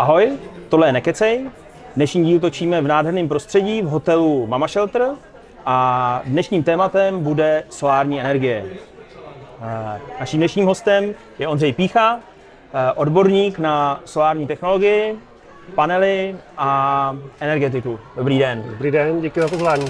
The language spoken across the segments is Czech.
Ahoj, tohle je Nekecej. Dnešní díl točíme v nádherném prostředí v hotelu Mama Shelter a dnešním tématem bude solární energie. Naším dnešním hostem je Ondřej Pícha, eh, odborník na solární technologii, panely a energetiku. Dobrý den. Dobrý den, díky za pozvání.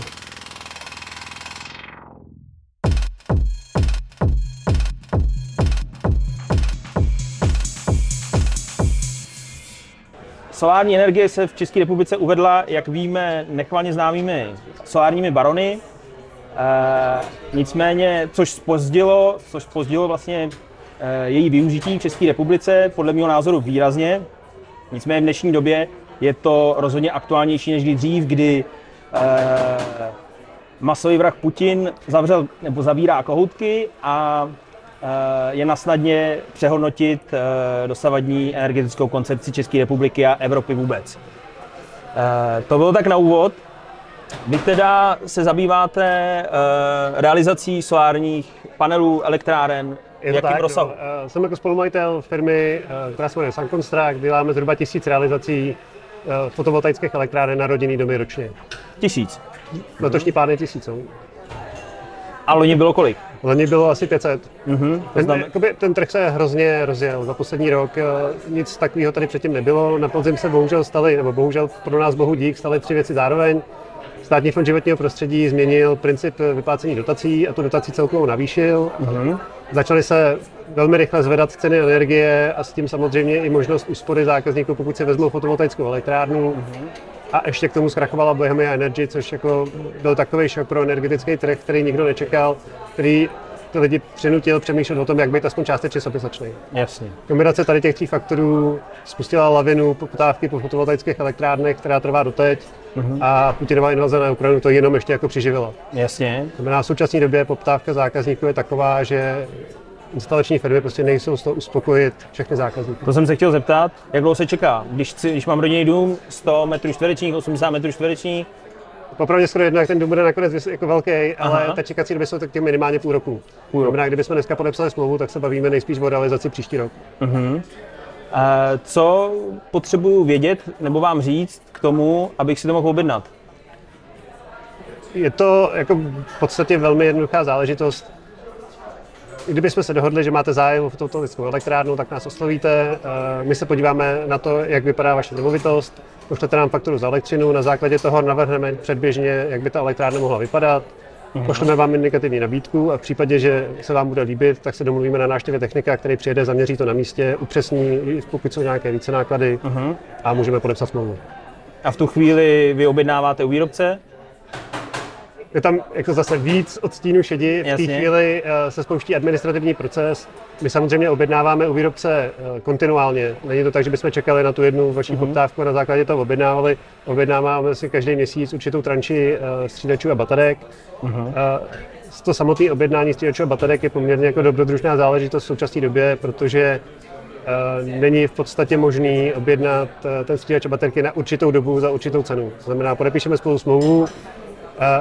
Solární energie se v České republice uvedla, jak víme, nechvalně známými solárními barony. E, nicméně, což spozdilo, což spozdilo vlastně e, její využití v České republice, podle mého názoru výrazně. Nicméně v dnešní době je to rozhodně aktuálnější než kdy dřív, kdy e, masový vrah Putin zavřel nebo zavírá kohoutky a je na snadně přehodnotit dosavadní energetickou koncepci České republiky a Evropy vůbec. To bylo tak na úvod. Vy teda se zabýváte realizací solárních panelů, elektráren, v jakém tak, rozsahu? No. Jsem jako spolumajitel firmy, která se jmenuje Sunconstruct, děláme zhruba tisíc realizací fotovoltaických elektráren na rodinný domy ročně. Tisíc. Letošní pár je tisíců. A loni bylo kolik? Loni bylo asi 500. Mm-hmm. Ten, jakoby, ten trh se hrozně rozjel. Za poslední rok nic takového tady předtím nebylo. Na podzim se bohužel staly, nebo bohužel pro nás bohu dík, staly tři věci zároveň. Státní fond životního prostředí změnil princip vyplácení dotací a tu dotaci celkovou navýšil. Mm-hmm. Začaly se velmi rychle zvedat ceny energie a s tím samozřejmě i možnost úspory zákazníků, pokud si vezmou fotovoltaickou elektrárnu. Mm-hmm. A ještě k tomu zkrachovala Bohemia Energy, což jako byl takový šok pro energetický trh, který nikdo nečekal, který ty lidi přinutil přemýšlet o tom, jak být aspoň částečně soběstačný. Jasně. Kombinace tady těch tří faktorů spustila lavinu poptávky po fotovoltaických elektrárnech, která trvá doteď uh-huh. a Putinová invaze na Ukrajinu to jenom ještě jako přiživila. Jasně. Znamená, v současné době poptávka zákazníků je taková, že instalační firmy prostě nejsou z toho uspokojit všechny zákazníky. To jsem se chtěl zeptat, jak dlouho se čeká, když, chci, když mám rodinný dům, 100 metrů čtverečních, 80 metrů čtverečních, Popravdě skoro jedno, jak ten dům bude nakonec jako velký, Aha. ale ta čekací doby jsou tak minimálně půl roku. Půl roku. kdybychom dneska podepsali smlouvu, tak se bavíme nejspíš o realizaci příští rok. Uh-huh. Co potřebuju vědět nebo vám říct k tomu, abych si to mohl objednat? Je to jako v podstatě velmi jednoduchá záležitost. Kdybychom se dohodli, že máte zájem o fotovoltaickou elektrárnu, tak nás oslovíte. My se podíváme na to, jak vypadá vaše nemovitost, pošlete nám fakturu za elektřinu, na základě toho navrhneme předběžně, jak by ta elektrárna mohla vypadat, Uhum. Pošleme vám indikativní nabídku a v případě, že se vám bude líbit, tak se domluvíme na návštěvě technika, který přijede, zaměří to na místě, upřesní, pokud jsou nějaké více náklady Uhum. a můžeme podepsat smlouvu. A v tu chvíli vy objednáváte u výrobce? Je tam jako zase víc odstínu šedi. V té chvíli uh, se spouští administrativní proces. My samozřejmě objednáváme u výrobce uh, kontinuálně. Není to tak, že bychom čekali na tu jednu vaši uh-huh. poptávku a na základě toho objednávali. Objednáváme si každý měsíc určitou tranči uh, střídačů a baterek. Uh, to samotné objednání střídačů a baterek je poměrně jako dobrodružná záležitost v současné době, protože není v podstatě možný objednat ten střídač a baterky na určitou dobu za určitou cenu. To znamená, podepíšeme spolu smlouvu,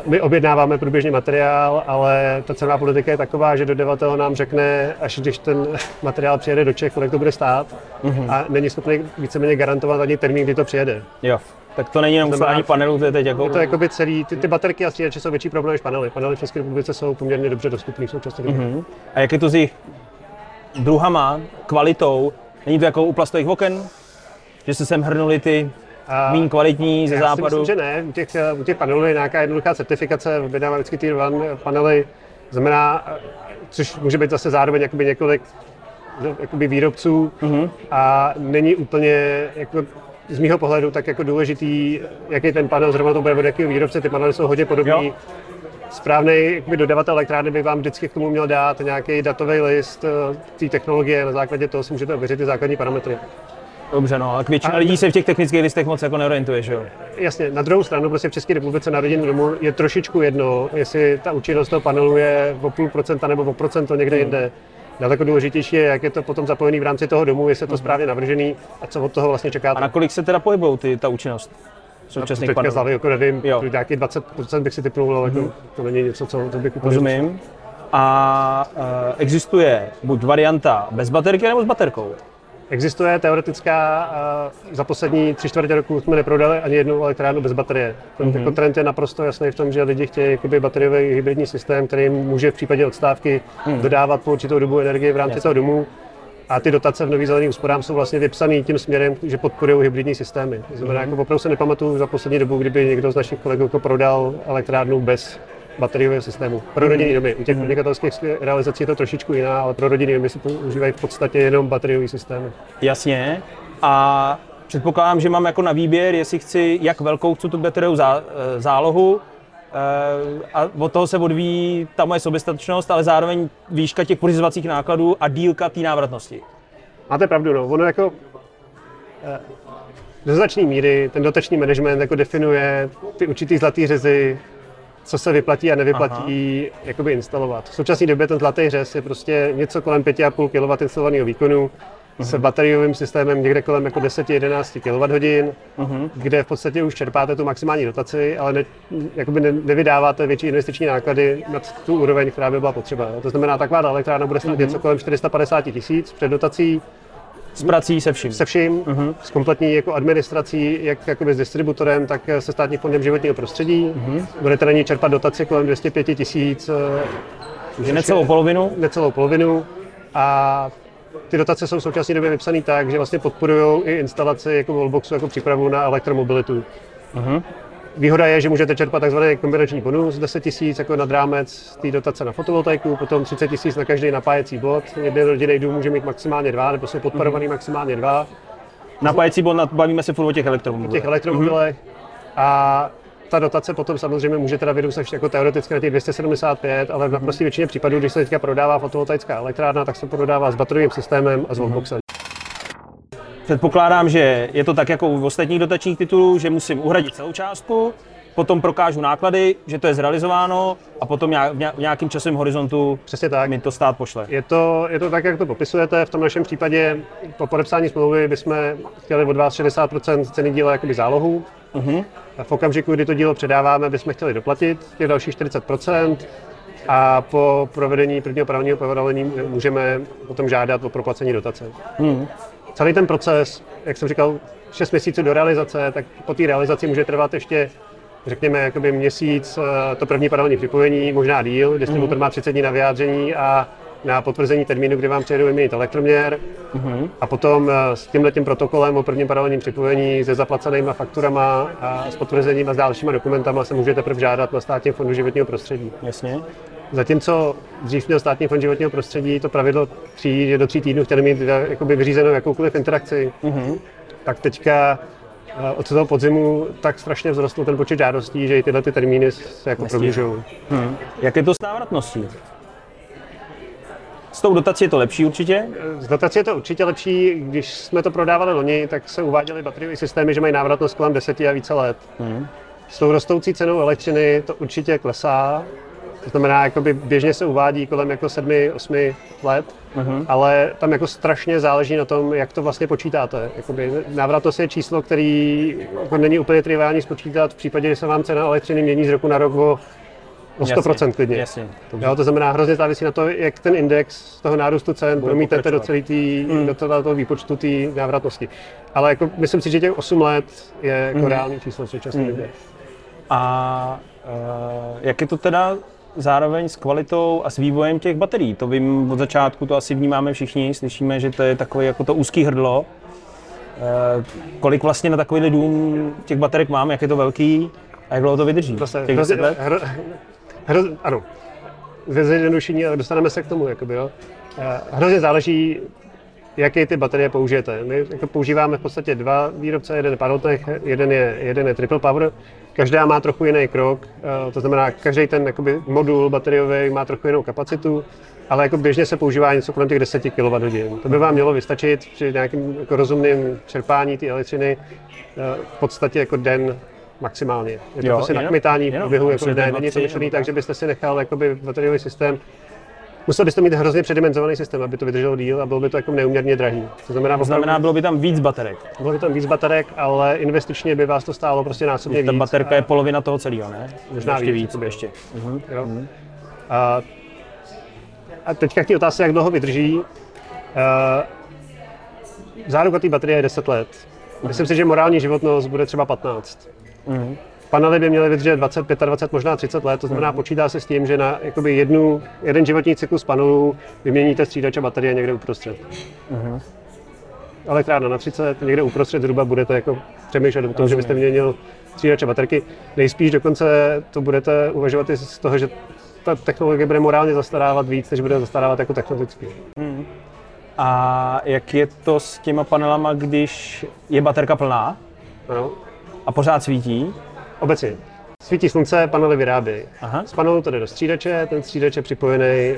my objednáváme průběžně materiál, ale ta cenová politika je taková, že dodavatel nám řekne, až když ten materiál přijede do Čech, kolik to bude stát mm-hmm. a není schopný víceméně garantovat ani termín, kdy to přijede. Jo. Tak to není jenom ani panelů, to je teď jako... Je to jakoby celý, ty, ty baterky a střídače jsou větší problém než panely. Panely v České republice jsou poměrně dobře dostupné v současné době. Mm-hmm. A jak je to s jejich druhama, kvalitou? Není to jako u plastových oken? Že se sem hrnuli ty méně kvalitní ze já západu? myslím, že ne. U těch, u těch panelů je nějaká jednoduchá certifikace, vydává vždycky ty panely, znamená, což může být zase zároveň jakoby několik jakoby výrobců uh-huh. a není úplně jako z mého pohledu tak jako důležitý, jaký ten panel zrovna to bude od jakého výrobce. Ty panely jsou hodně podobné. Správný dodavatel elektrárny by vám vždycky k tomu měl dát nějaký datový list eh, té technologie, na základě toho si můžete ověřit ty základní parametry. Dobře, no, ale většina lidí se v těch technických listech moc jako neorientuje, že jo? Jasně, na druhou stranu prostě v České republice na rodinný domu je trošičku jedno, jestli ta účinnost toho panelu je o půl procenta nebo o procento někde hmm. jinde. Daleko důležitější je, jak je to potom zapojený v rámci toho domu, jestli je to hmm. správně navržený a co od toho vlastně čekáte. A na kolik se teda pohybují ty, ta účinnost? současných panelů? Teďka jako nevím, jo. nějaký 20% bych si typnul, ale mm-hmm. to není něco, co to bych úplně... Rozumím. A uh, existuje buď varianta bez baterky nebo s baterkou? Existuje teoretická, za poslední tři čtvrtě roku jsme neprodali ani jednu elektrárnu bez baterie. Ten mm-hmm. trend je naprosto jasný v tom, že lidi chtějí jakoby, bateriový hybridní systém, který může v případě odstávky mm. dodávat po určitou dobu energie v rámci yes. toho domu. A ty dotace v nových zelených úsporám jsou vlastně vypsané tím směrem, že podporují hybridní systémy. To znamená, mm-hmm. jako opravdu se nepamatuju za poslední dobu, kdyby někdo z našich kolegů jako prodal elektrárnu bez bateriového systému. Pro mhm. rodinné domy. U těch mhm. podnikatelských realizací je to trošičku jiná, ale pro rodinné domy se používají v podstatě jenom bateriové systémy. Jasně. A předpokládám, že mám jako na výběr, jestli chci, jak velkou chci tu bateriovou zá, eh, zálohu, eh, a od toho se odvíjí ta moje soběstačnost, ale zároveň výška těch pořizovacích nákladů a dílka té návratnosti. Máte pravdu, no. Ono jako eh, do značné míry ten dotační management jako definuje ty určitý zlatý řezy co se vyplatí a nevyplatí Aha. jakoby instalovat. V současné době ten zlatý řez je prostě něco kolem 5,5 kW instalovaného výkonu uh-huh. s bateriovým systémem někde kolem jako 10-11 kWh, uh-huh. kde v podstatě už čerpáte tu maximální dotaci, ale ne, jakoby ne, nevydáváte větší investiční náklady nad tu úroveň, která by byla potřeba. To znamená, taková elektrárna bude stát uh-huh. něco kolem 450 tisíc před dotací, s prací se vším. Se vším, uh-huh. s kompletní jako administrací, jak jakoby s distributorem, tak se státním fondem životního prostředí. Uh-huh. Budete na ní čerpat dotaci kolem 205 tisíc. Takže necelou polovinu? Necelou polovinu. A ty dotace jsou v současné době vypsané tak, že vlastně podporují i instalaci jako wallboxu, jako přípravu na elektromobilitu. Uh-huh. Výhoda je, že můžete čerpat tzv. kombinační bonus 10 000 jako nad rámec té dotace na fotovoltaiku, potom 30 000 na každý napájecí bod. Jeden rodinný dům může mít maximálně dva, nebo jsou podporovaný mm-hmm. maximálně dva. Napájecí bod, bavíme se furt o těch elektromobilech. Těch elektromobilech. Mm-hmm. A ta dotace potom samozřejmě může teda vyrůst jako teoreticky na těch 275, ale v naprosté většině případů, když se teďka prodává fotovoltaická elektrárna, tak se prodává s bateriovým systémem a s wallboxem. Předpokládám, že je to tak jako u ostatních dotačních titulů, že musím uhradit celou částku, potom prokážu náklady, že to je zrealizováno a potom v nějakém časovém horizontu Přesně tak. mi to stát pošle. Je to, je to tak, jak to popisujete. V tom našem případě po podepsání smlouvy bychom chtěli od vás 60% ceny díla jakoby zálohu. Uh-huh. A v okamžiku, kdy to dílo předáváme, bychom chtěli doplatit těch dalších 40% a po provedení prvního právního povolení můžeme potom žádat o proplacení dotace. Uh-huh celý ten proces, jak jsem říkal, 6 měsíců do realizace, tak po té realizaci může trvat ještě řekněme, jakoby měsíc eh, to první paralelní připojení, možná díl, distributor mm-hmm. má 30 dní na vyjádření a na potvrzení termínu, kdy vám přijedou vyměnit elektroměr. Mm-hmm. A potom eh, s tímhle tím protokolem o prvním paralelním připojení se zaplacenými fakturama a s potvrzením a s dalšíma dokumentama se můžete teprve žádat na státním fondu životního prostředí. Jasně. Zatímco dřív měl státní fond životního prostředí to pravidlo tří, že do tří týdnů chtěli mít jakoby vyřízenou jakoukoliv interakci, mm-hmm. tak teďka eh, od toho podzimu tak strašně vzrostl ten počet žádostí, že i tyhle ty termíny se jako prodlužují. Hmm. Jak je to s návratností? S tou dotací je to lepší určitě? S dotací je to určitě lepší. Když jsme to prodávali loni, tak se uváděly bateriové systémy, že mají návratnost kolem 10 a více let. Hmm. S tou rostoucí cenou elektřiny to určitě klesá. To znamená, jakoby běžně se uvádí kolem jako 7-8 let, uh-huh. ale tam jako strašně záleží na tom, jak to vlastně počítáte. Jakoby návratnost je číslo, který jako není úplně triviální spočítat v případě, že se vám cena elektřiny mění z roku na rok o O 100% jasně, klidně. Jasně. Jo, to znamená, hrozně závisí na to, jak ten index toho nárůstu cen promítáte do celé tý, mm. do toho, toho výpočtu té návratnosti. Ale jako, myslím si, že těch 8 let je jako mm. reálný číslo v současné mm. době. A uh, jak je to teda zároveň s kvalitou a s vývojem těch baterií. To vím od začátku, to asi vnímáme všichni, slyšíme, že to je takové jako to úzký hrdlo. E, kolik vlastně na takový dům těch baterek mám, jak je to velký a jak dlouho to vydrží? Zase, těch hrozně, let? Hro, hro, ano, zjednodušení, ale dostaneme se k tomu. Jakoby, jo. Eh, hrozně záleží, jaké ty baterie použijete. My jako používáme v podstatě dva výrobce, jeden je Parotech, jeden je, jeden je Triple Power. Každá má trochu jiný krok, eh, to znamená, každý ten jakoby, modul bateriový má trochu jinou kapacitu, ale jako běžně se používá něco kolem těch 10 kWh. To by vám mělo vystačit při nějakém jako rozumném čerpání té elektřiny eh, v podstatě jako den maximálně. Je to jo, prostě nakmitání v průběhu, jako ne, není to myšlený tak, že byste si nechal jakoby bateriový systém Musel byste mít hrozně předimenzovaný systém, aby to vydrželo díl a bylo by to jako neuměrně drahý. To znamená, to znamená bylo by tam víc baterek. Bylo by tam víc baterek, ale investičně by vás to stálo prostě násobně víc. Ta baterka a... je polovina toho celého, ne? Možná ještě víc. víc ještě. Uh-huh. Jo. Uh-huh. A, a teďka k té otázce, jak dlouho vydrží. Uh, záruka té baterie je 10 let. Myslím si, že morální životnost bude třeba 15. Mm. Panely by měly vydržet 20, 25, možná 30 let, to znamená, počítá se s tím, že na jakoby jednu, jeden životní cyklus panelů vyměníte střídače baterie někde uprostřed. Mm-hmm. Elektrárna na 30, někde uprostřed zhruba budete jako přemýšlet o tom, že byste měnil střídače baterky. Nejspíš dokonce to budete uvažovat i z toho, že ta technologie bude morálně zastarávat víc, než bude zastarávat jako technologicky. Mm. A jak je to s těma panelama, když je baterka plná ano. a pořád svítí? Obecně. Svítí slunce, panely vyrábí. Z panelu to jde do střídače, ten střídač je připojený eh,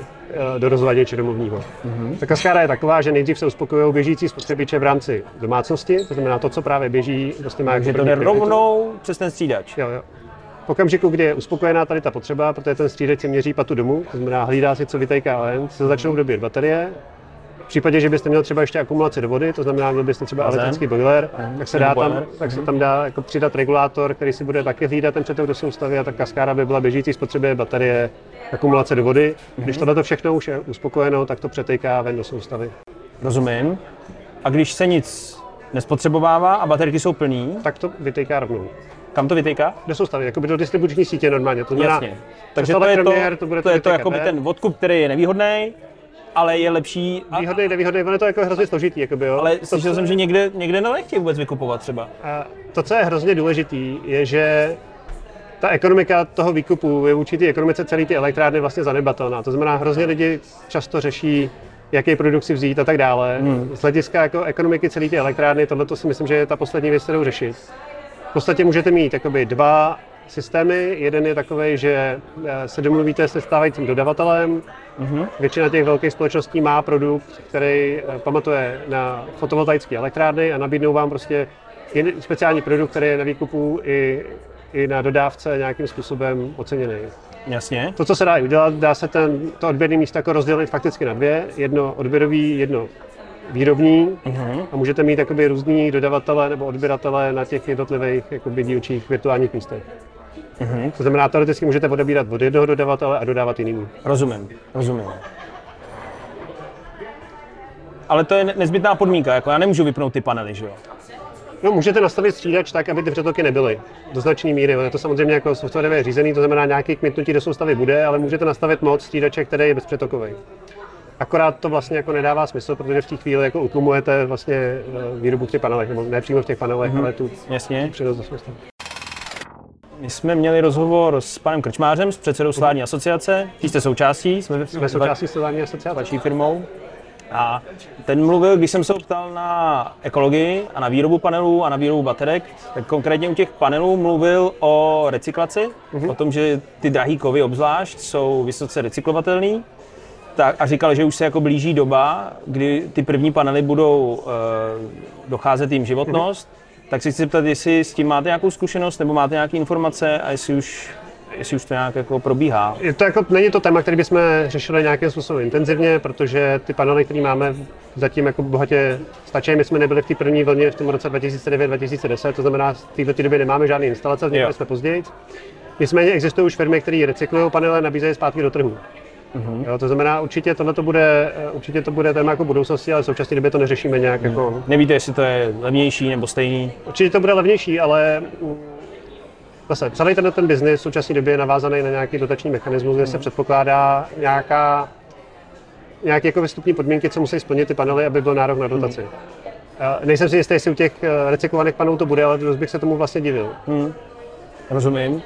do rozvaděče domovního. Uh-huh. Ta kaskáda je taková, že nejdřív se uspokojují běžící spotřebiče v rámci domácnosti, to znamená to, co právě běží, vlastně má Takže to jde rovnou přes ten střídač. Jo, jo. V okamžiku, kdy je uspokojená tady ta potřeba, protože ten střídač si měří patu domů, to znamená hlídá si, co vytejká ven, se začnou dobít baterie, případě, že byste měl třeba ještě akumulaci do vody, to znamená, měl byste třeba elektrický boiler, mm, tak se, dá tam, tak se tam dá jako přidat regulátor, který si bude taky hlídat ten přetok do soustavy a ta kaskáda by byla běžící spotřebě baterie, akumulace do vody. Mm-hmm. Když tohle všechno už je uspokojeno, tak to přetejká ven do soustavy. Rozumím. A když se nic nespotřebovává a baterky jsou plný, tak to vytejká rovnou. Kam to vytejká? Do soustavy, jako by do distribuční sítě normálně. To znamená, Jasně. Takže to je to, to, bude to, je to jako by ten odkup, který je nevýhodný, ale je lepší. A, výhodný, nevýhodný, ono je to jako hrozně složitý. Jakoby, jo. Ale slyšel jsem, že někde, někde nechtějí vůbec vykupovat třeba. A to, co je hrozně důležitý, je, že ta ekonomika toho výkupu je vůči té ekonomice celé ty elektrárny vlastně zanedbatelná. To znamená, hrozně lidi často řeší, jaký produkt si vzít a tak dále. Hmm. Z hlediska jako ekonomiky celé ty elektrárny, tohle si myslím, že je ta poslední věc, kterou řešit. V podstatě můžete mít jakoby, dva systémy. Jeden je takový, že eh, se domluvíte se stávajícím dodavatelem. Mm-hmm. Většina těch velkých společností má produkt, který eh, pamatuje na fotovoltaické elektrárny a nabídnou vám prostě speciální produkt, který je na výkupu i, i na dodávce nějakým způsobem oceněný. Jasně. To, co se dá udělat, dá se ten, to odběrné místo jako rozdělit fakticky na dvě. Jedno odběrový, jedno výrobní uh-huh. a můžete mít jakoby různý dodavatele nebo odběratele na těch jednotlivých jakoby dílčích virtuálních místech. Uh-huh. To znamená, teoreticky můžete odebírat od jednoho dodavatele a dodávat jinému. Rozumím, rozumím. Ale to je nezbytná podmínka, jako já nemůžu vypnout ty panely, že jo? No, můžete nastavit střídač tak, aby ty přetoky nebyly do značné míry. Je to samozřejmě jako softwarově řízený, to znamená, nějaký kmitnutí do soustavy bude, ale můžete nastavit moc střídače, který je bezpřetokový. Akorát to vlastně jako nedává smysl, protože v té chvíli jako utlumujete vlastně eh, výrobu v těch panelech, nebo ne přímo v těch panelech, mm-hmm. ale tu, Jasně. tu do soustavy. My jsme měli rozhovor s panem Krčmářem, s předsedou Solární asociace. Vy jste součástí, jsme, jsme součástí Solární asociace. Vaší firmou. A ten mluvil, když jsem se ptal na ekologii a na výrobu panelů a na výrobu baterek, tak konkrétně u těch panelů mluvil o recyklaci, mm-hmm. o tom, že ty drahý kovy obzvlášť jsou vysoce recyklovatelné. Tak, a říkal, že už se jako blíží doba, kdy ty první panely budou uh, docházet jim životnost. Mm-hmm tak si chci zeptat, jestli s tím máte nějakou zkušenost nebo máte nějaké informace a jestli už jestli už to nějak jako probíhá. Je to jako, není to téma, který bychom řešili nějakým způsobem intenzivně, protože ty panely, které máme, zatím jako bohatě stačí. My jsme nebyli v té první vlně v tom roce 2009-2010, to znamená, v této době nemáme žádné instalace, vznikli jsme později. Nicméně existují už firmy, které recyklují panely a nabízejí zpátky do trhu. Mm-hmm. Jo, to znamená, určitě tohle to bude, určitě to bude téma jako budoucnosti, ale v současné době to neřešíme nějak mm. jako... Nevíte, jestli to je levnější nebo stejný? Určitě to bude levnější, ale mm, zase celý ten, ten biznis v současné době je navázaný na nějaký dotační mechanismus, kde mm. se předpokládá nějaká, nějaké jako vystupní podmínky, co musí splnit ty panely, aby byl nárok na dotaci. Mm. Nejsem si jistý, jestli u těch eh, recyklovaných panelů to bude, ale dost bych se tomu vlastně divil. Mm. Rozumím.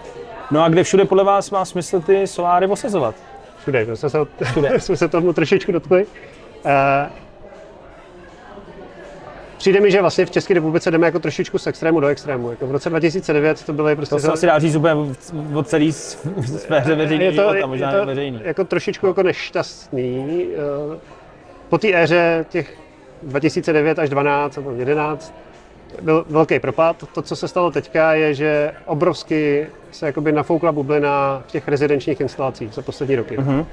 No a kde všude podle vás má smysl ty soláry osazovat? Všude. My jsme se, všude. jsme se tomu trošičku dotkli. Uh, Přijde mi, že vlastně v České republice jdeme jako trošičku z extrému do extrému. Jako v roce 2009 to byly prostě... To se asi dá říct úplně o celý sféře veřejný je to, života, možná je to veřejný. jako trošičku jako nešťastný. Eh, po té éře těch 2009 až 12 nebo 11 byl velký propad. To, co se stalo teďka, je, že obrovsky se jakoby nafoukla bublina v těch rezidenčních instalacích za poslední roky. Uh-huh.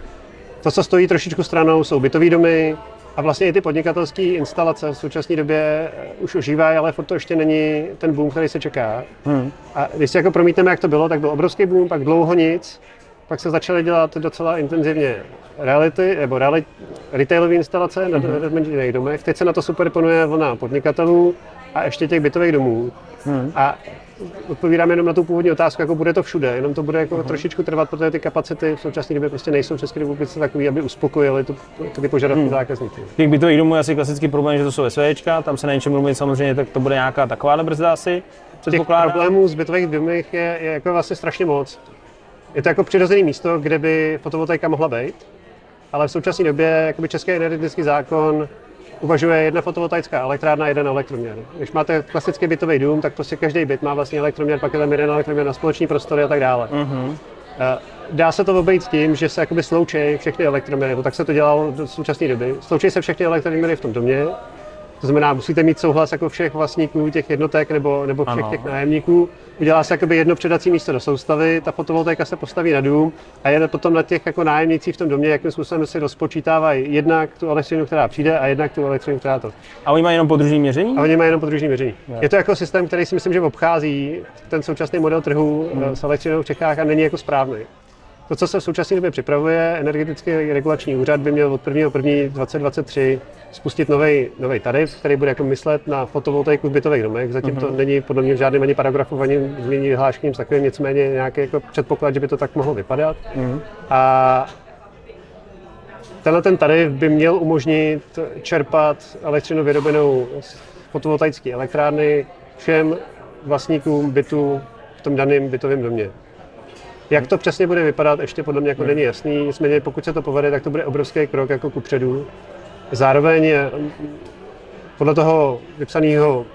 To, co stojí trošičku stranou, jsou bytové domy a vlastně i ty podnikatelské instalace v současné době eh, už ožívají, ale furt to ještě není ten boom, který se čeká. Uh-huh. A když si jako promítneme, jak to bylo, tak byl obrovský boom, pak dlouho nic pak se začaly dělat docela intenzivně reality, nebo reality, retailové instalace na mm-hmm. domech. Teď se na to superponuje vlna podnikatelů a ještě těch bytových domů. Mm. A odpovídám jenom na tu původní otázku, jako bude to všude, jenom to bude jako uh-huh. trošičku trvat, protože ty kapacity v současné době prostě nejsou v České republice takové, aby uspokojily tu, ty požadavky hmm. zákazníků. Těch bytových domů je asi klasický problém, že to jsou SVčka, tam se na něčem mluví samozřejmě, tak to bude nějaká taková brzda asi. Těch problémů z bytových domech je, je jako vlastně strašně moc. Je to jako přirozené místo, kde by fotovoltaika mohla být, ale v současné době jakoby český energetický zákon uvažuje jedna fotovoltaická elektrárna, jeden elektroměr. Když máte klasický bytový dům, tak prostě každý byt má vlastně elektroměr, pak je tam jeden elektroměr na společný prostory a tak dále. Uh-huh. Dá se to obejít tím, že se jakoby sloučí všechny elektroměry, tak se to dělalo do současné doby. Sloučí se všechny elektroměry v tom domě, to znamená, musíte mít souhlas jako všech vlastníků těch jednotek nebo, nebo všech ano. těch nájemníků. Udělá se jakoby jedno předací místo do soustavy, ta fotovoltaika se postaví na dům a je potom na těch jako nájemnících v tom domě, jakým způsobem si rozpočítávají jednak tu elektřinu, která přijde a jednak tu elektřinu, která to. A oni mají jenom podružní měření? A oni mají jenom podružní měření. Je. je to jako systém, který si myslím, že obchází ten současný model trhu hmm. s elektřinou v Čechách a není jako správný. To, co se v současné době připravuje, energetický regulační úřad by měl od 1. 1. 2023 spustit nový tarif, který bude jako myslet na fotovoltaiku v bytových domech. Zatím to mhm. není podle mě v žádném ani paragrafu, ani změní vyhlášky, nic takovým, nicméně nějaký jako předpoklad, že by to tak mohlo vypadat. Uh-huh. A tenhle ten tarif by měl umožnit čerpat elektřinu vyrobenou z fotovoltaické elektrárny všem vlastníkům bytu v tom daném bytovém domě. Jak to přesně bude vypadat, ještě podle mě jako není jasný. Nicméně pokud se to povede, tak to bude obrovský krok jako kupředu. Zároveň podle toho vypsaného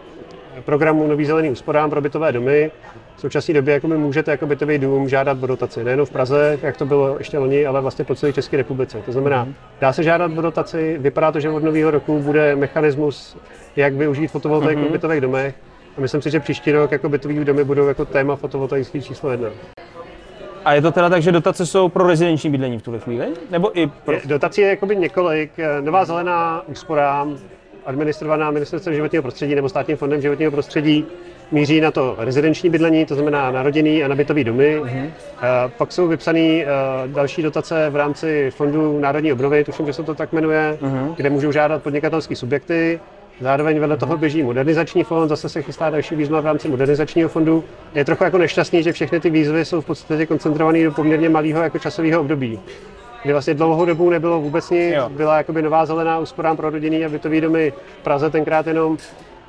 programu Nový zelený úsporám pro bytové domy v současné době jako můžete jako bytový dům žádat o dotaci. Nejen v Praze, jak to bylo ještě loni, ale vlastně po celé České republice. To znamená, mhm. dá se žádat o dotaci, vypadá to, že od nového roku bude mechanismus, jak využít fotovoltaiku mm-hmm. v bytových domech. A myslím si, že příští rok jako bytový domy budou jako téma fotovoltaický číslo jedna. A je to teda tak, že dotace jsou pro rezidenční bydlení v tuhle chvíli? Nebo i pro... Dotací je jakoby několik. Nová zelená úspora, administrovaná ministerstvem životního prostředí nebo státním fondem životního prostředí, míří na to rezidenční bydlení, to znamená na rodinný a na bytový domy. Uh-huh. Pak jsou vypsané další dotace v rámci fondu Národní obnovy, tuším, že se to tak jmenuje, uh-huh. kde můžou žádat podnikatelské subjekty. Zároveň vedle toho běží modernizační fond, zase se chystá další výzva v rámci modernizačního fondu. Je trochu jako nešťastný, že všechny ty výzvy jsou v podstatě koncentrované do poměrně malého jako časového období. Kdy vlastně dlouhou dobu nebylo vůbec nic, jo. byla jakoby nová zelená úsporám pro rodinný a bytový domy v Praze tenkrát jenom,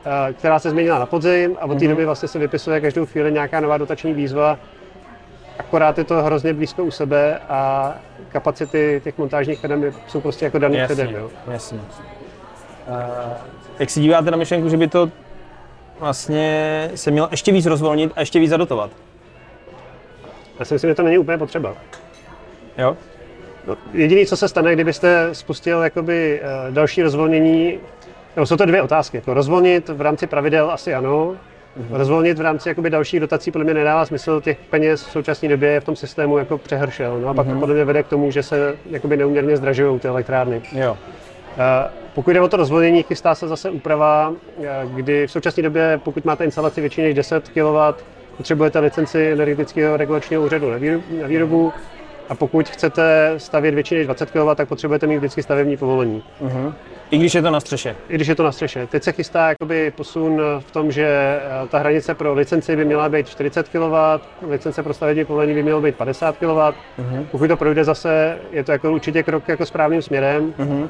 eh, která se změnila na podzim a od té mm-hmm. doby vlastně se vypisuje každou chvíli nějaká nová dotační výzva. Akorát je to hrozně blízko u sebe a kapacity těch montážních firm jsou prostě jako daný předem. Jasně. Uh, jak se díváte na myšlenku, že by to vlastně se mělo ještě víc rozvolnit a ještě víc zadotovat? Já si myslím, že to není úplně potřeba. Jo? No, jediné, co se stane, kdybyste spustil jakoby, uh, další rozvolnění, no, jsou to dvě otázky. Jako rozvolnit v rámci pravidel asi ano, mm-hmm. rozvolnit v rámci jakoby, dalších dotací podle mě nedává smysl, těch peněz v současné době je v tom systému jako přehršel. No a pak mm-hmm. to podle mě vede k tomu, že se jakoby, neuměrně zdražují ty elektrárny. Jo. Uh, pokud jde o to rozvolnění, chystá se zase úprava, eh, kdy v současné době, pokud máte instalaci větší než 10 kW, potřebujete licenci energetického regulačního úřadu na výrobu a pokud chcete stavět větší než 20 kW, tak potřebujete mít vždycky stavební povolení. Uh-huh. I když je to na střeše? I když je to na střeše. Teď se chystá jakoby posun v tom, že eh, ta hranice pro licenci by měla být 40 kW, licence pro stavební povolení by mělo být 50 kW. Uh-huh. Pokud to projde zase, je to jako určitě krok jako správným směrem. Uh-huh.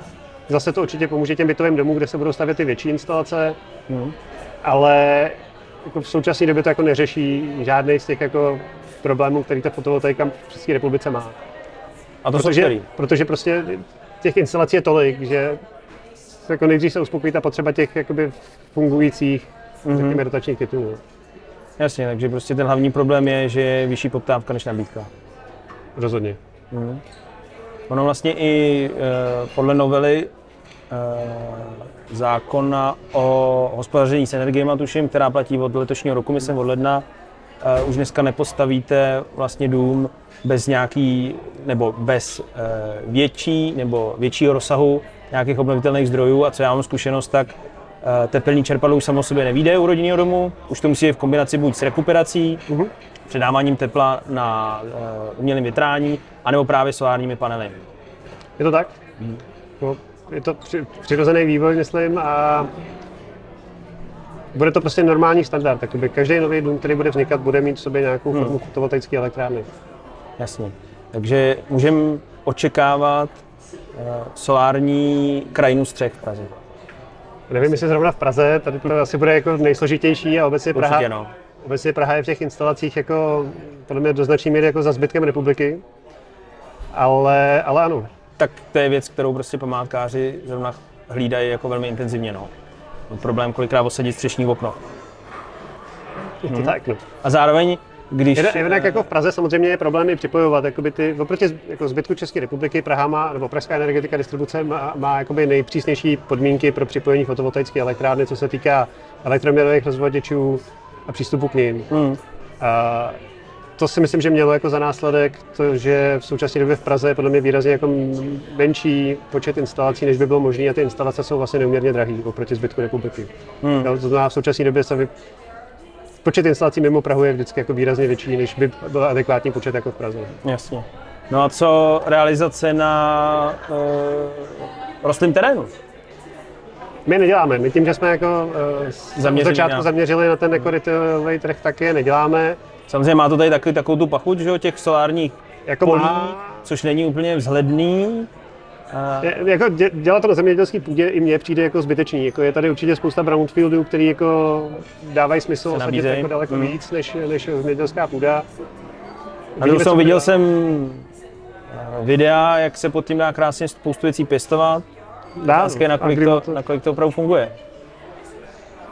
Zase to určitě pomůže těm bytovým domům, kde se budou stavět ty větší instalace, mm. ale jako v současné době to jako neřeší žádný z těch jako problémů, který ta fotovoltaika v České republice má. A to protože, který? protože prostě těch instalací je tolik, že jako nejdřív se uspokojí ta potřeba těch jakoby fungujících mm-hmm. rotačních titulů. Jasně, takže prostě ten hlavní problém je, že je vyšší poptávka než nabídka. Rozhodně. Mm. Ono vlastně i e, podle novely zákona o hospodaření s energiemi, tuším, která platí od letošního roku, myslím od ledna, eh, už dneska nepostavíte vlastně dům bez nějaký, nebo bez eh, větší nebo většího rozsahu nějakých obnovitelných zdrojů a co já mám zkušenost, tak tepelní čerpadlo už samo sobě nevíde u rodinného domu, už to musí být v kombinaci buď s rekuperací, uh-huh. předáváním tepla na umělém větrání, anebo právě solárními panely. Je to tak? Hmm. No, je to přirozený vývoj, myslím, a bude to prostě normální standard. Takoby každý nový dům, který bude vznikat, bude mít v sobě nějakou hmm. formu fotovoltaické elektrárny. Jasně. Takže můžeme očekávat uh, solární krajinu střech v Praze. Nevím, jestli zrovna v Praze, tady to asi bude jako nejsložitější a obecně Praha, Určitě, no. obecně Praha je v těch instalacích jako, podle mě do značné míry jako za zbytkem republiky. Ale, ale ano. Tak to je věc, kterou prostě památkáři zrovna hlídají jako velmi intenzivně. No. Problém kolikrát osadit střešní okno. Je to hmm. tak, no. A zároveň když... Jednak, jako v Praze samozřejmě je problém připojovat. Jakoby ty, oproti jako zbytku České republiky Praha má, nebo Pražská energetika distribuce má, má jakoby nejpřísnější podmínky pro připojení fotovoltaické elektrárny, co se týká elektroměrových rozvaděčů a přístupu k ním. Hmm. A to si myslím, že mělo jako za následek to, že v současné době v Praze je podle mě výrazně jako menší počet instalací, než by bylo možné a ty instalace jsou vlastně neuměrně drahé oproti zbytku republiky. Hmm. To znamená, v současné době se vy, počet instalací mimo Prahu je vždycky jako výrazně větší, než by byl adekvátní počet jako v Praze. Jasně. No a co realizace na uh, rostlým terénu? My neděláme. My tím, že jsme jako uh, Zaměřili začátku na... zaměřili na ten jako trh, tak je neděláme. Samozřejmě má to tady taky takovou tu pachuť, že těch solárních jako polí, má... což není úplně vzhledný. A... Je, jako dělat to na zemědělské půdě i mně přijde jako zbytečný. Jako je tady určitě spousta brownfieldů, který jako dávají smysl osadit jako daleko mm. víc než, než zemědělská půda. A jsem, viděl jsem eh, videa, jak se pod tím dá krásně spoustu věcí pěstovat. Dá, Otázka je, nakolik to, to, nakolik to opravdu funguje.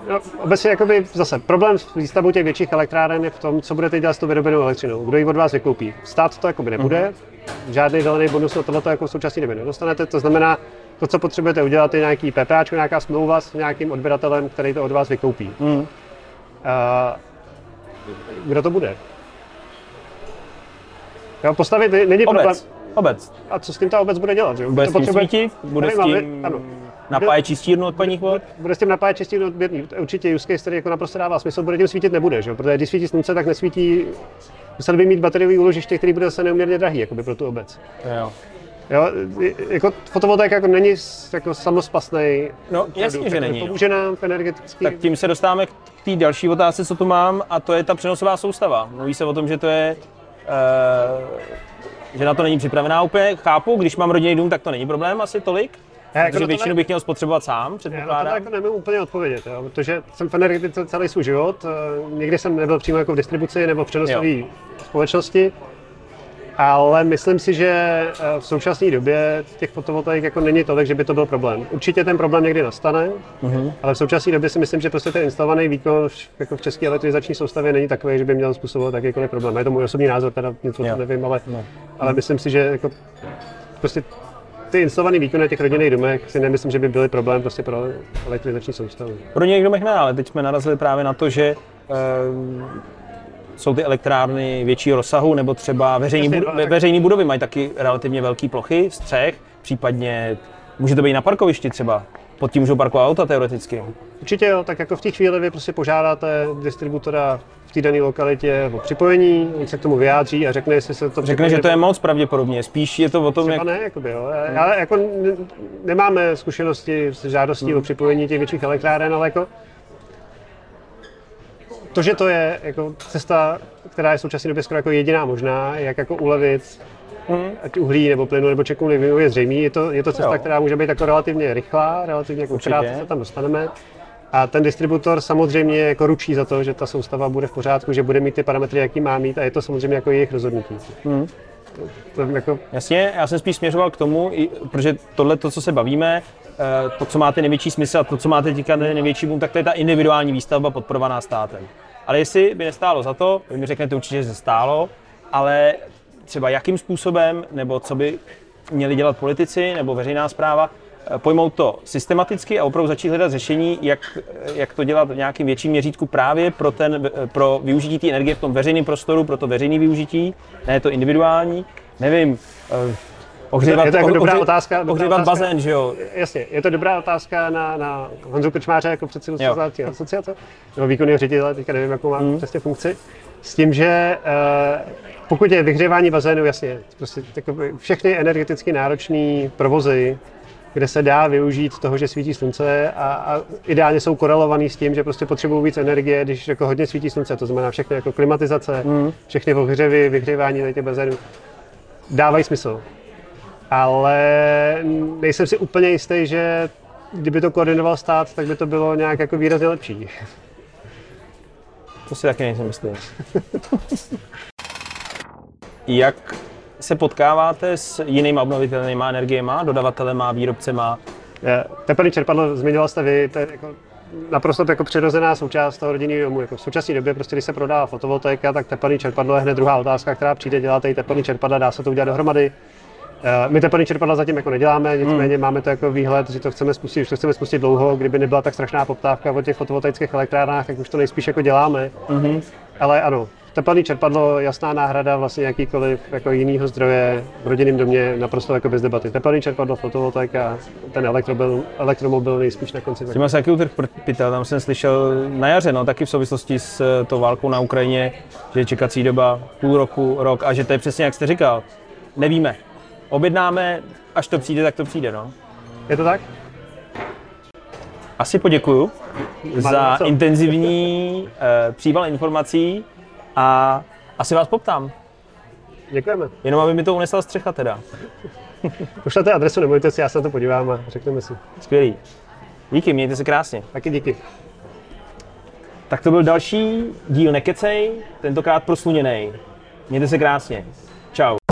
No, obecně jakoby zase problém s výstavbou těch větších elektráren je v tom, co budete dělat s tou vyrobenou elektřinou. Kdo ji od vás vykoupí? Stát to jakoby nebude, mm-hmm. žádný zelený bonus na tohle jako v současné době nedostanete, to znamená, to, co potřebujete udělat, je nějaký PPAčko, nějaká smlouva s nějakým odběratelem, který to od vás vykoupí. Mm. Uh, kdo to bude? Jo, postavit není obec. problém. Obec. A co s tím ta obec bude dělat? Že? Bude to s tím potřebuje... svítit? Bude s tím... Ano napájet čistírnu odpadních vod? Bude s tím napájet čistírnu odběrný. Určitě use case, který jako naprosto dává smysl, bude tím svítit nebude, že? protože když svítí slunce, tak nesvítí, musel by mít bateriový úložiště, který bude zase neuměrně drahý jakoby pro tu obec. Jo. Jo, jako fotovoltaika jako není jako samospasný. No, jasně, že není. Pomůže nám v energetický... Tak tím se dostáváme k té další otázce, co tu mám, a to je ta přenosová soustava. Mluví se o tom, že to je uh, že na to není připravená úplně. Chápu, když mám rodinný dům, tak to není problém asi tolik. Jako protože většinu bych měl spotřebovat sám, předpokládám. Já to jako nemůžu úplně odpovědět, jo, protože jsem v energetice celý svůj život. Eh, nikdy jsem nebyl přímo jako v distribuci nebo v přenosové společnosti. Ale myslím si, že eh, v současné době těch fotovoltaik jako není tolik, že by to byl problém. Určitě ten problém někdy nastane, uh-huh. ale v současné době si myslím, že prostě ten instalovaný výkon jako v české elektrizační soustavě není takový, že by měl způsobovat jakýkoliv problém. Je to můj osobní názor, teda něco to nevím, ale, no. ale myslím si, že jako prostě ty instalované výkony těch rodinných domech si nemyslím, že by byly problém prostě pro elektrizační soustavu. Pro rodinných domech ne, ale teď jsme narazili právě na to, že e, jsou ty elektrárny větší rozsahu, nebo třeba veřejní, bud- ve, veřejní budovy mají taky relativně velké plochy, střech, případně může to být na parkovišti třeba. Pod tím můžou parkovat auta teoreticky. Určitě jo, tak jako v té chvíli vy prostě požádáte distributora v té dané lokalitě o připojení, on se k tomu vyjádří a řekne, jestli se to Řekne, že to je moc pravděpodobně, spíš je to o tom, Třeba jak... ne, jakoby, jo. Hmm. Ale jako nemáme zkušenosti s žádostí hmm. o připojení těch větších elektráren, ale jako to, že to je jako cesta, která je v současné době skoro jako jediná možná, jak jako ulevit hmm. ať uhlí nebo plynu nebo čekoliv je zřejmý. Je to, je to cesta, jo. která může být jako relativně rychlá, relativně jako krátce se tam dostaneme. A ten distributor samozřejmě jako ručí za to, že ta soustava bude v pořádku, že bude mít ty parametry, jaký má mít a je to samozřejmě jako jejich rozhodnutí. Hmm. To, to jako... Jasně, já jsem spíš směřoval k tomu, protože tohle, to, co se bavíme, eh, to, co máte největší smysl a to, co máte teďka největší boom, tak to je ta individuální výstavba podporovaná státem. Ale jestli by nestálo za to, vy mi řeknete určitě, že stálo, ale třeba jakým způsobem, nebo co by měli dělat politici nebo veřejná zpráva, eh, pojmout to systematicky a opravdu začít hledat řešení, jak, jak to dělat v nějakým větším měřítku právě pro, ten, eh, pro využití té energie v tom veřejném prostoru, pro to veřejné využití, ne to individuální. Nevím, eh, ohřívat, je to jako dobrá ohří, otázka. Dobrá ohřívat otázka, bazén, že jo? Jasně, je to dobrá otázka na, na Honzu Krčmáře jako předsedu asociace, nebo výkonného ředitele, teďka nevím, jakou má hmm. přesně funkci. S tím, že uh, pokud je vyhřívání bazénu, jasně, prostě všechny energeticky náročné provozy, kde se dá využít toho, že svítí slunce a, a ideálně jsou korelovaný s tím, že prostě potřebují víc energie, když jako hodně svítí slunce, to znamená všechny jako klimatizace, mm. všechny ohřevy, vyhřívání těch bazénů, dávají smysl. Ale nejsem si úplně jistý, že kdyby to koordinoval stát, tak by to bylo nějak jako výrazně lepší. To si taky nejsem jistý. Jak se potkáváte s jinými obnovitelnými energiemi, dodavatelemi, výrobcema? Teplný čerpadlo zmiňoval jste vy, to je jako naprosto jako přirozená součást toho rodinného domu. Jako v současné době, prostě, když se prodá fotovoltaika, tak teplný čerpadlo je hned druhá otázka, která přijde, děláte i čerpadla, dá se to udělat dohromady. Eh, my teplný čerpadla zatím jako neděláme, nicméně hmm. máme to jako výhled, že to chceme spustit, už to chceme spustit dlouho, kdyby nebyla tak strašná poptávka o těch fotovoltaických elektrárnách, tak už to nejspíš jako děláme. Hmm. Ale ano, Teplný čerpadlo, jasná náhrada vlastně jakýkoliv jako jinýho zdroje v rodinném domě, naprosto jako bez debaty. Teplný čerpadlo, fotovoltaika, ten elektromobil, elektromobil nejspíš na konci. S tím se jaký útrh pytel, tam jsem slyšel na jaře, no, taky v souvislosti s eh, tou válkou na Ukrajině, že je čekací doba půl roku, rok a že to je přesně jak jste říkal. Nevíme. Objednáme, až to přijde, tak to přijde, no. Je to tak? Asi poděkuju za intenzivní uh, příval informací a asi vás poptám. Děkujeme. Jenom aby mi to unesla střecha teda. Pošlete adresu, nebojte si, já se na to podívám a řekneme si. Skvělý. Díky, mějte se krásně. Taky díky. Tak to byl další díl Nekecej, tentokrát prosluněný. Mějte se krásně. Čau.